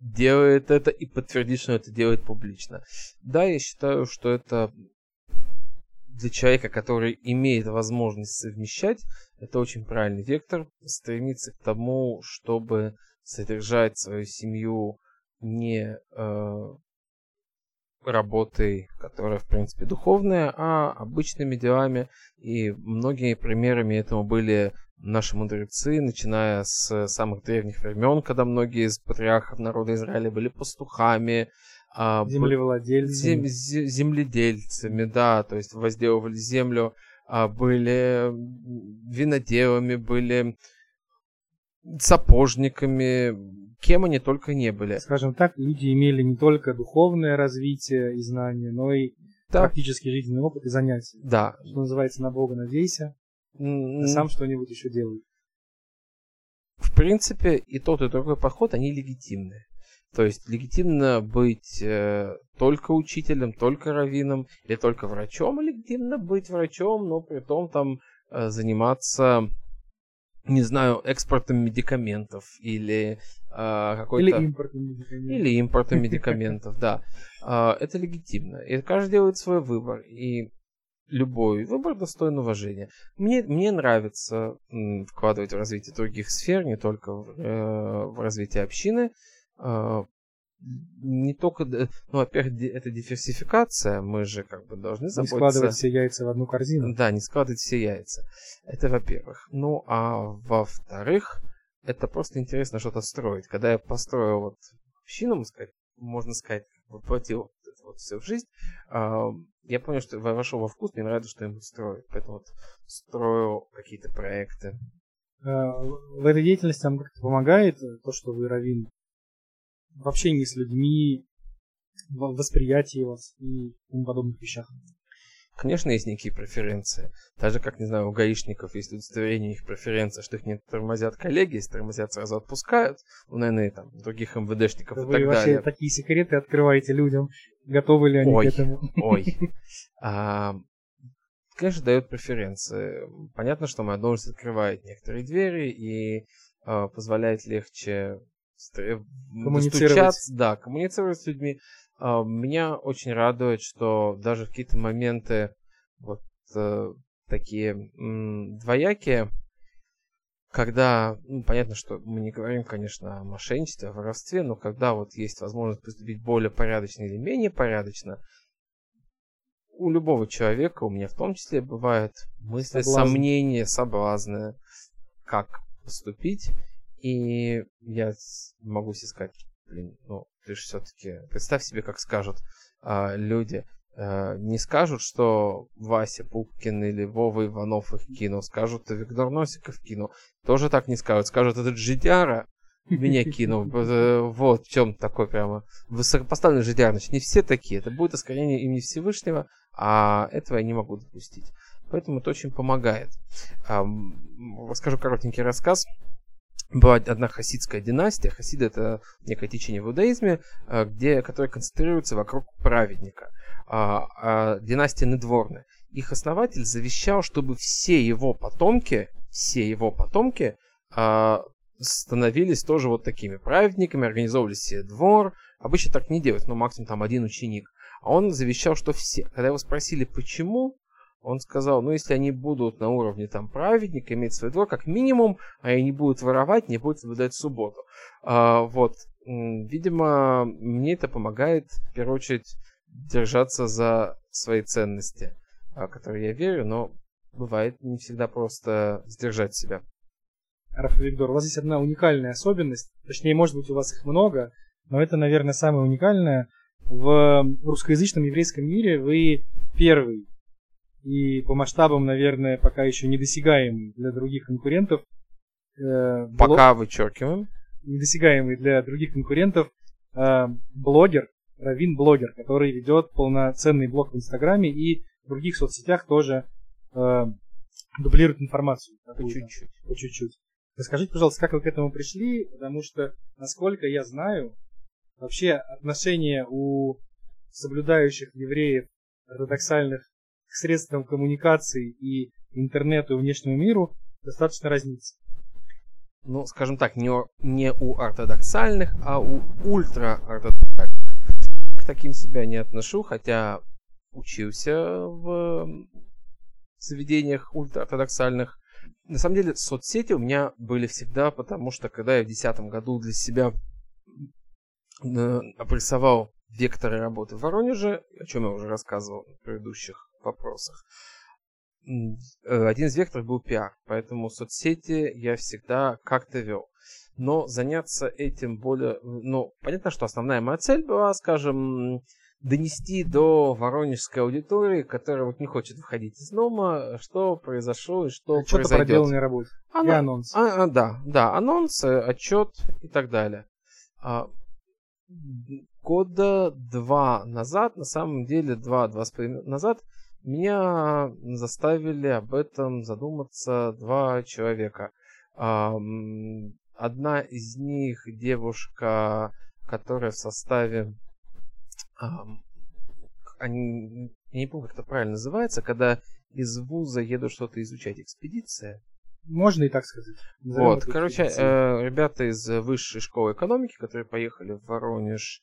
делает это и подтвердит, что это делает публично. Да, я считаю, что это для человека, который имеет возможность совмещать, это очень правильный вектор, стремиться к тому, чтобы содержать свою семью не э, работой, которая, в принципе, духовная, а обычными делами. И многими примерами этому были наши мудрецы, начиная с самых древних времен, когда многие из патриархов народа Израиля были пастухами, а, землевладельцами. Зем, земледельцами, да, то есть возделывали землю, а, были виноделами, были сапожниками, кем они только не были. Скажем так, люди имели не только духовное развитие и знания, но и да. практически жизненный опыт и занятия. Да. Что называется, на Бога надейся, mm-hmm. а сам что-нибудь еще делай. В принципе, и тот, и другой подход, они легитимны. То есть легитимно быть э, только учителем, только раввином или только врачом, и легитимно быть врачом, но при том там э, заниматься не знаю, экспортом медикаментов или э, какой-то... Или импортом медикаментов. Или импортом медикаментов, да. Э, это легитимно. И каждый делает свой выбор. И любой выбор достоин уважения. Мне, мне нравится м, вкладывать в развитие других сфер, не только в, э, в развитие общины. Э, не только, ну, во-первых, это диверсификация, мы же как бы должны заботиться... Не складывать все яйца в одну корзину. Да, не складывать все яйца. Это во-первых. Ну, а во-вторых, это просто интересно что-то строить. Когда я построил вот общину, можно сказать, воплотил вот все в жизнь, я понял, что я вошел во вкус, мне нравится что-нибудь строить. Поэтому вот строю какие-то проекты. А, в этой деятельности вам как-то помогает то, что вы равин в общении с людьми, в восприятии вас и тому подобных вещах? Конечно, есть некие преференции. Так же, как, не знаю, у гаишников есть удостоверение их преференция, что их не тормозят коллеги, если тормозят, сразу отпускают. У, наверное, там, других МВДшников да и так вообще далее. такие секреты открываете людям. Готовы ли они ой, к этому? Ой. А, конечно, дает преференции. Понятно, что моя должность открывает некоторые двери и а, позволяет легче коммуницировать. Да, коммуницировать с людьми. А, меня очень радует, что даже в какие-то моменты вот э, такие двоякие, когда, ну, понятно, что мы не говорим, конечно, о мошенничестве, о воровстве, но когда вот есть возможность поступить более порядочно или менее порядочно, у любого человека, у меня в том числе, бывают мысли, Соблазн. сомнения, соблазны, как поступить. И я могу себе сказать, блин, ну, ты же все-таки, представь себе, как скажут а, люди, а, не скажут, что Вася Пупкин или Вова Иванов их кинул, скажут, что Виктор Носиков кинул. Тоже так не скажут. Скажут, этот Жидяра меня кинул. Э, вот в чем такой прямо высокопоставленный Жидяр. Значит, не все такие. Это будет оскорбление имени Всевышнего, а этого я не могу допустить. Поэтому это очень помогает. Расскажу коротенький рассказ была одна хасидская династия. Хасиды это некое течение в иудаизме, э, где, которое концентрируется вокруг праведника. А, а, династия Недворны. Их основатель завещал, чтобы все его потомки, все его потомки а, становились тоже вот такими праведниками, организовывали себе двор. Обычно так не делают, но максимум там один ученик. А он завещал, что все. Когда его спросили, почему, он сказал, ну если они будут на уровне там праведника, иметь свой двор, как минимум, а они не будут воровать, не будут выдать субботу. А, вот, видимо, мне это помогает, в первую очередь, держаться за свои ценности, в которые я верю, но бывает не всегда просто сдержать себя. Раф Виктор, у вас есть одна уникальная особенность, точнее, может быть, у вас их много, но это, наверное, самое уникальное. В русскоязычном еврейском мире вы первый и по масштабам, наверное, пока еще недосягаемый для других конкурентов. Э, пока блог... вычеркиваем. Недосягаемый для других конкурентов э, блогер, равин-блогер, который ведет полноценный блог в Инстаграме и в других соцсетях тоже э, дублирует информацию. По чуть-чуть. По чуть-чуть. Расскажите, пожалуйста, как вы к этому пришли, потому что, насколько я знаю, вообще отношения у соблюдающих евреев ортодоксальных к средствам коммуникации и интернету и внешнему миру достаточно разнится. Ну, скажем так, не, не у ортодоксальных, а у ультраортодоксальных. К таким себя не отношу, хотя учился в заведениях ультраортодоксальных. На самом деле, соцсети у меня были всегда, потому что когда я в 2010 году для себя э, обрисовал векторы работы в Воронеже, о чем я уже рассказывал в предыдущих вопросах. Э, один из векторов был пиар, поэтому соцсети я всегда как-то вел. Но заняться этим более... Ну, понятно, что основная моя цель была, скажем, донести до воронежской аудитории, которая вот не хочет выходить из дома, что произошло и что отчет произойдет. Отчет о проделанной работе. и анонс. А, а, да, да, анонс, э, отчет и так далее. А, года два назад, на самом деле два-два с половиной назад, меня заставили об этом задуматься два человека. Одна из них девушка, которая в составе... Они, я не помню, как это правильно называется, когда из вуза едут что-то изучать. Экспедиция? Можно и так сказать. вот, короче, э, ребята из высшей школы экономики, которые поехали в Воронеж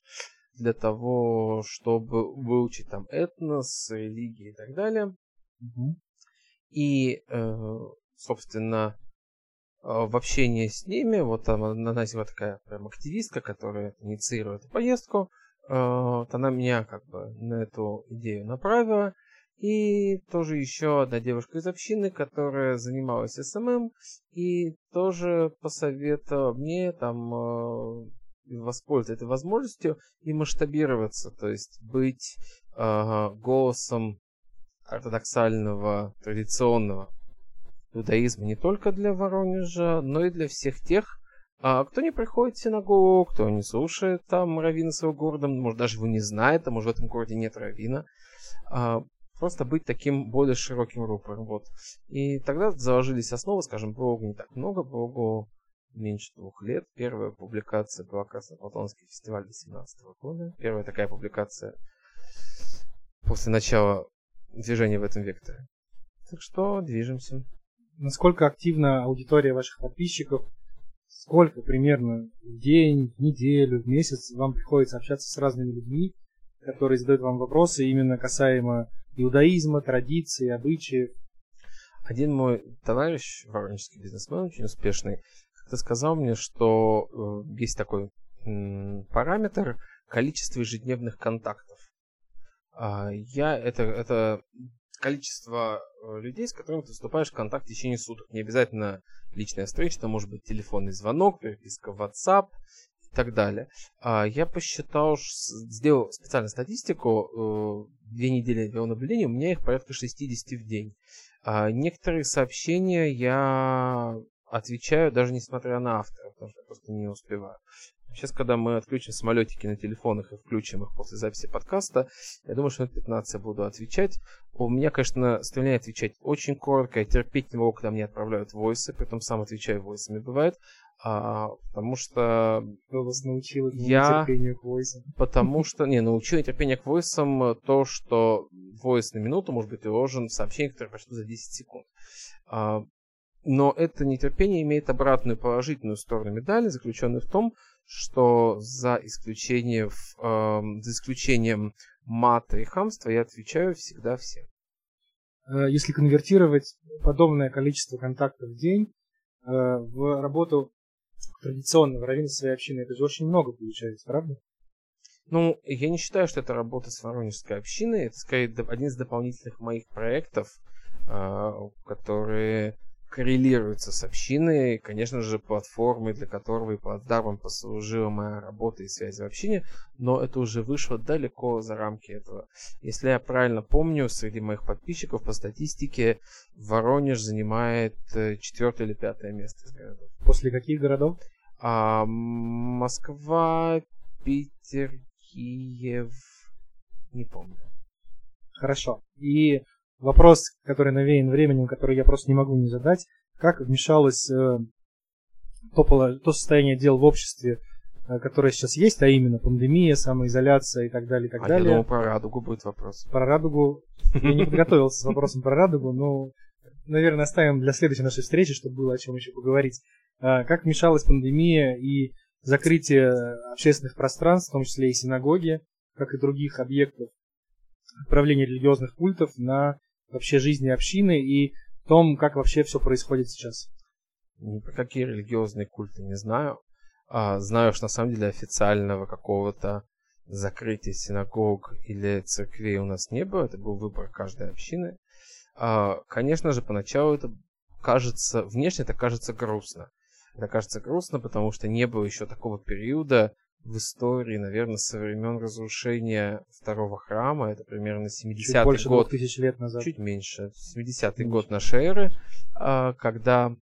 для того, чтобы выучить там этнос, религии и так далее. Угу. И, э, собственно, в общении с ними, вот там одна из такая прям активистка, которая инициирует поездку, вот она меня как бы на эту идею направила. И тоже еще одна девушка из общины, которая занималась SMM, и тоже посоветовала мне там воспользоваться этой возможностью и масштабироваться, то есть быть э, голосом ортодоксального, традиционного иудаизма не только для Воронежа, но и для всех тех, а, кто не приходит в синагогу, кто не слушает там раввина своего города, может даже его не знает, а может в этом городе нет раввина. А, просто быть таким более широким рупором. Вот. И тогда заложились основы, скажем, блогу не так много, блогу меньше двух лет. Первая публикация была Красноплатонский фестиваль 2017 года. Первая такая публикация после начала движения в этом векторе. Так что движемся. Насколько активна аудитория ваших подписчиков? Сколько примерно в день, в неделю, в месяц вам приходится общаться с разными людьми, которые задают вам вопросы именно касаемо иудаизма, традиций, обычаев? Один мой товарищ, воронежский бизнесмен, очень успешный, ты сказал мне, что э, есть такой параметр количество ежедневных контактов. А, я это, это количество э, людей, с которыми ты вступаешь в контакт в течение суток. Не обязательно личная встреча, это может быть телефонный звонок, переписка в WhatsApp и так далее. А, я посчитал, сделал специальную статистику, э, две недели вел наблюдение, у меня их порядка 60 в день. А, некоторые сообщения я отвечаю, даже несмотря на автора, потому что я просто не успеваю. Сейчас, когда мы отключим самолетики на телефонах и включим их после записи подкаста, я думаю, что на 15 я буду отвечать. У меня, конечно, стремление отвечать очень коротко. Я терпеть не могу, когда мне отправляют войсы, притом сам отвечаю войсами бывает. А, потому что... Кто вас научил я... терпению к войсам? Потому что... Не, научил терпение к войсам то, что войс на минуту может быть уложен в сообщение, которое прошло за 10 секунд. А, но это нетерпение имеет обратную положительную сторону медали, заключенную в том, что за, исключением, э, за исключением мата и хамства я отвечаю всегда всем. Э, если конвертировать подобное количество контактов в день э, в работу традиционного раввина своей общины, это же очень много получается, правда? Ну, я не считаю, что это работа с воронежской общиной. Это скорее один из дополнительных моих проектов, э, которые коррелируется с общиной, конечно же, платформой, для которого и плацдармом послужила моя работа и связь в общине, но это уже вышло далеко за рамки этого. Если я правильно помню, среди моих подписчиков по статистике Воронеж занимает э, четвертое или пятое место из городов. После каких городов? А, Москва, Питер, Киев, не помню. Хорошо. И вопрос, который навеян временем, который я просто не могу не задать. Как вмешалось э, то, то состояние дел в обществе, э, которое сейчас есть, а именно пандемия, самоизоляция и так далее, и так а далее. Я думал, про радугу будет вопрос. Про радугу. Я не подготовился с вопросом про радугу, но, наверное, оставим для следующей нашей встречи, чтобы было о чем еще поговорить. Э, как вмешалась пандемия и закрытие общественных пространств, в том числе и синагоги, как и других объектов отправления религиозных культов на вообще жизни общины и том, как вообще все происходит сейчас? Ни какие религиозные культы не знаю. А, знаю, что на самом деле официального какого-то закрытия синагог или церквей у нас не было. Это был выбор каждой общины. А, конечно же, поначалу это кажется, внешне это кажется грустно. Это кажется грустно, потому что не было еще такого периода, в истории, наверное, со времен разрушения второго храма, это примерно 70-й больше год. тысяч лет назад. Чуть меньше, 70-й год нашей эры, а, когда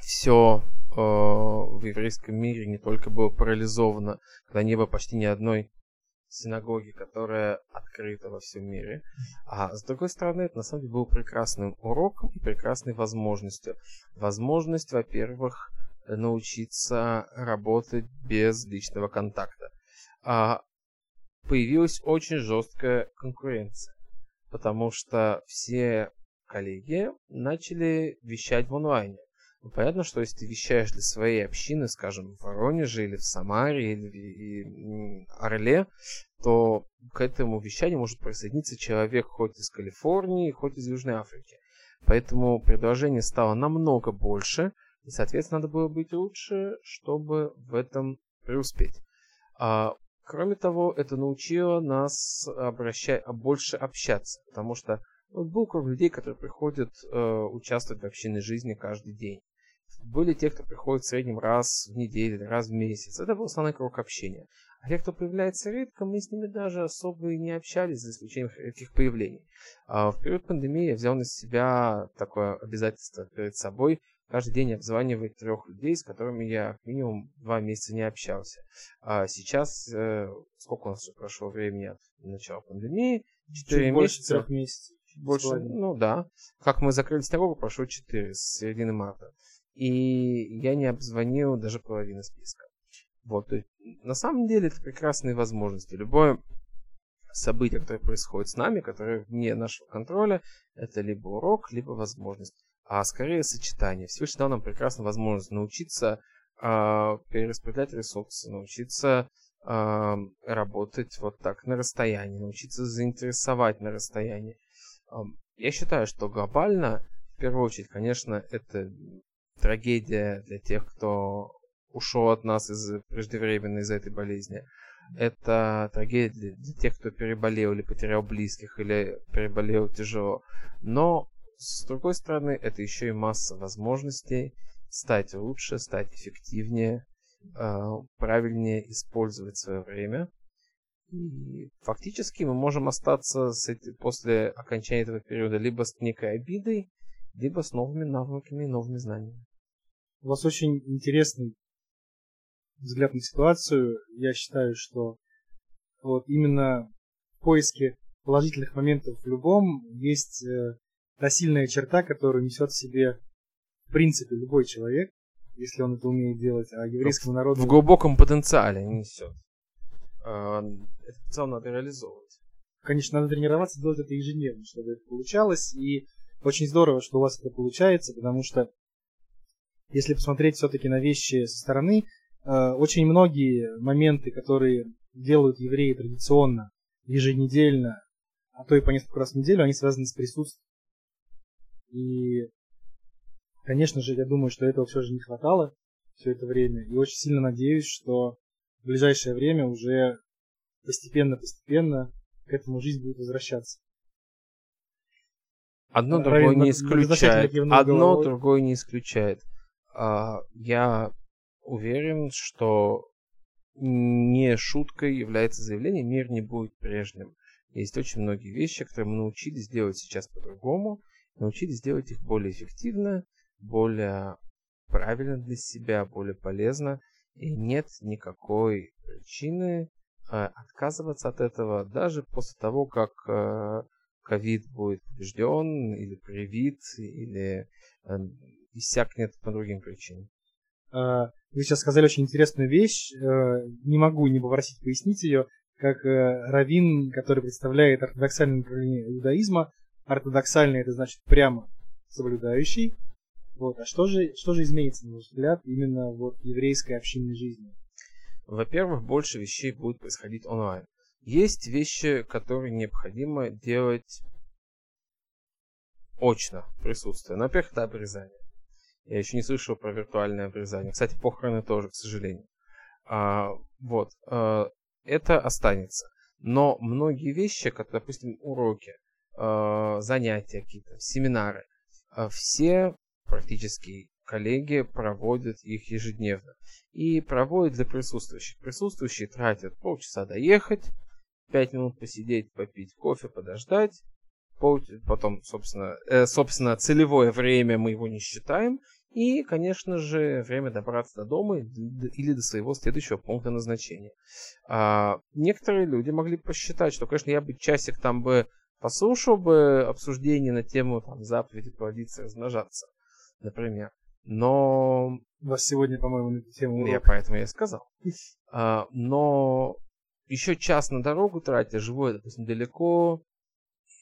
все э, в еврейском мире не только было парализовано, когда не было почти ни одной синагоги, которая открыта во всем мире. А с другой стороны, это на самом деле был прекрасным уроком и прекрасной возможностью. Возможность, во-первых, научиться работать без личного контакта. А появилась очень жесткая конкуренция, потому что все коллеги начали вещать в онлайне. Ну, понятно, что если ты вещаешь для своей общины, скажем, в Воронеже или в Самаре или в Орле, то к этому вещанию может присоединиться человек хоть из Калифорнии, хоть из Южной Африки. Поэтому предложение стало намного больше, И, соответственно, надо было быть лучше, чтобы в этом преуспеть. А, кроме того, это научило нас обращать, больше общаться, потому что вот был круг людей, которые приходят э, участвовать в общинной жизни каждый день. Были те, кто приходит в среднем раз в неделю, раз в месяц. Это был основной круг общения. А те, кто появляется редко, мы с ними даже особо и не общались, за исключением редких появлений. А в период пандемии я взял на себя такое обязательство перед собой каждый день обзванивать трех людей, с которыми я минимум два месяца не общался. А сейчас, э, сколько у нас уже прошло времени от начала пандемии? Четыре месяца. Больше трех месяцев больше, ну да. Как мы закрыли синагогу, прошло 4 с середины марта. И я не обзвонил даже половины списка. Вот, то есть, на самом деле это прекрасные возможности. Любое событие, которое происходит с нами, которое вне нашего контроля, это либо урок, либо возможность. А скорее сочетание. Всевышний дал нам прекрасную возможность научиться э, перераспределять ресурсы, научиться э, работать вот так на расстоянии, научиться заинтересовать на расстоянии. Я считаю, что глобально, в первую очередь, конечно, это трагедия для тех, кто ушел от нас из преждевременно из-за этой болезни. Это трагедия для, для тех, кто переболел или потерял близких, или переболел тяжело. Но, с другой стороны, это еще и масса возможностей стать лучше, стать эффективнее, а, правильнее использовать свое время – и фактически мы можем остаться с эти, после окончания этого периода либо с некой обидой, либо с новыми навыками новыми знаниями. У вас очень интересный взгляд на ситуацию. Я считаю, что вот именно в поиске положительных моментов в любом есть э, та сильная черта, которую несет в себе в принципе любой человек, если он это умеет делать, а еврейскому народу... В глубоком потенциале несет. А, это в целом надо реализовывать. Конечно, надо тренироваться, делать это ежедневно, чтобы это получалось. И очень здорово, что у вас это получается, потому что если посмотреть все-таки на вещи со стороны, а, очень многие моменты, которые делают евреи традиционно, еженедельно, а то и по несколько раз в неделю, они связаны с присутствием. И, конечно же, я думаю, что этого все же не хватало все это время. И очень сильно надеюсь, что в ближайшее время уже постепенно-постепенно к этому жизнь будет возвращаться. Одно другое не исключает. Одно другое не исключает. Я уверен, что не шуткой является заявление «мир не будет прежним». Есть очень многие вещи, которые мы научились делать сейчас по-другому, научились делать их более эффективно, более правильно для себя, более полезно. И нет никакой причины э, отказываться от этого даже после того, как э, ковид будет побежден или привит, или э, иссякнет по другим причинам. А, вы сейчас сказали очень интересную вещь. Не могу не попросить пояснить ее. Как раввин, который представляет ортодоксальное направление иудаизма. Ортодоксальный это значит прямо соблюдающий, вот. А что же, что же изменится, на ваш взгляд, именно вот в еврейской общинной жизни? Во-первых, больше вещей будет происходить онлайн. Есть вещи, которые необходимо делать очно, присутствие. Ну, во-первых, это обрезание. Я еще не слышал про виртуальное обрезание. Кстати, похороны тоже, к сожалению. А, вот. А, это останется. Но многие вещи, как, допустим, уроки, занятия какие-то, семинары, а, все практически коллеги проводят их ежедневно. И проводят для присутствующих. Присутствующие тратят полчаса доехать, пять минут посидеть, попить кофе, подождать. Потом, собственно, э, собственно, целевое время мы его не считаем. И, конечно же, время добраться до дома или до своего следующего пункта назначения. А, некоторые люди могли посчитать, что, конечно, я бы часик там бы послушал бы обсуждение на тему там, заповеди плодиться, размножаться например. Но... У вас сегодня, по-моему, на эту тему урок. Я поэтому и сказал. а, но еще час на дорогу тратя, живу я, допустим, далеко,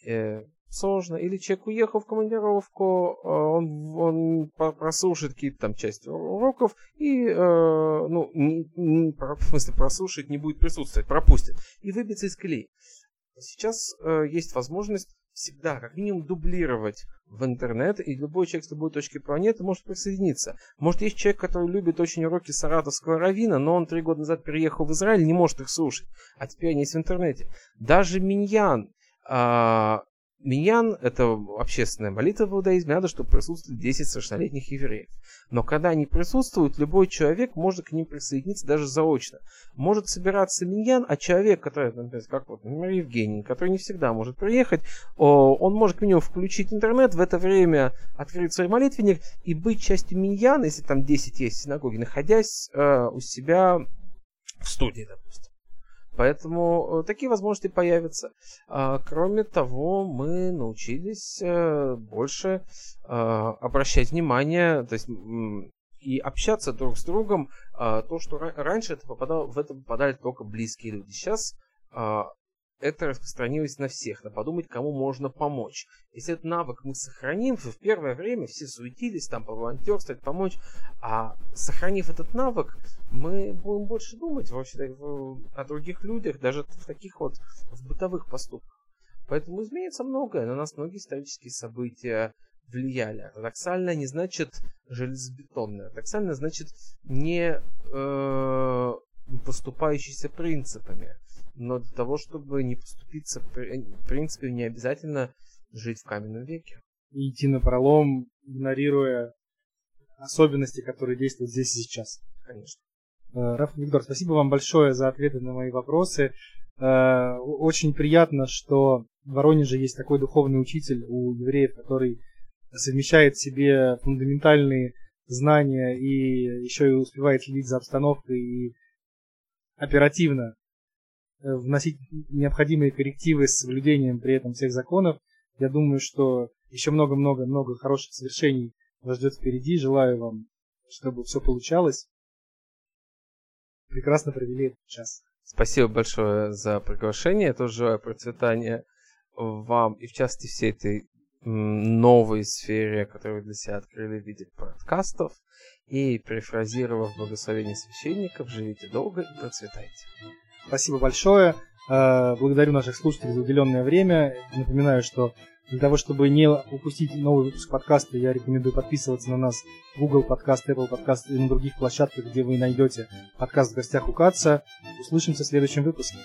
э, сложно. Или человек уехал в командировку, э, он, он прослушает какие-то там части уроков и, э, ну, не, не, в смысле, прослушает, не будет присутствовать, пропустит. И выбиться из колеи. Сейчас э, есть возможность всегда, как минимум, дублировать в интернет, и любой человек с любой точки планеты может присоединиться. Может, есть человек, который любит очень уроки саратовского равина, но он три года назад переехал в Израиль, не может их слушать, а теперь они есть в интернете. Даже Миньян, а, Миньян – это общественная молитва в иудаизме, надо, чтобы присутствовали 10 совершеннолетних евреев. Но когда они присутствуют, любой человек может к ним присоединиться даже заочно. Может собираться миньян, а человек, который, например, как вот, например, Евгений, который не всегда может приехать, он может к нему включить интернет, в это время открыть свой молитвенник и быть частью миньяна, если там 10 есть в синагоге, находясь э, у себя в студии, допустим. Поэтому э, такие возможности появятся. А, кроме того, мы научились э, больше а, обращать внимание, то есть и общаться друг с другом. А, то, что раньше это попадало, в это попадали только близкие люди. Сейчас это распространилось на всех, на подумать, кому можно помочь. Если этот навык мы сохраним, в первое время все суетились, там, поволонтерствовать, помочь, а сохранив этот навык, мы будем больше думать вообще о других людях, даже в таких вот в бытовых поступках. Поэтому изменится многое, на нас многие исторические события влияли. Ортодоксальное не значит железобетонное. Ортодоксальное значит не э, поступающийся принципами. Но для того, чтобы не поступиться в принципе, не обязательно жить в каменном веке. И идти на пролом, игнорируя особенности, которые действуют здесь и сейчас. Конечно. Э, Раф Виктор, спасибо вам большое за ответы на мои вопросы. Э, очень приятно, что в Воронеже есть такой духовный учитель у евреев, который совмещает в себе фундаментальные знания и еще и успевает следить за обстановкой и оперативно вносить необходимые коррективы с соблюдением при этом всех законов. Я думаю, что еще много-много-много хороших совершений вас ждет впереди. Желаю вам, чтобы все получалось. Прекрасно провели этот час. Спасибо большое за приглашение. Я тоже желаю процветания вам и в частности всей этой новой сфере, которую вы для себя открыли в виде подкастов. И перефразировав благословение священников, живите долго и процветайте. Спасибо большое. Э, благодарю наших слушателей за уделенное время. Напоминаю, что для того, чтобы не упустить новый выпуск подкаста, я рекомендую подписываться на нас в Google подкаст, Apple подкаст и на других площадках, где вы найдете подкаст в гостях у Каца. Услышимся в следующем выпуске.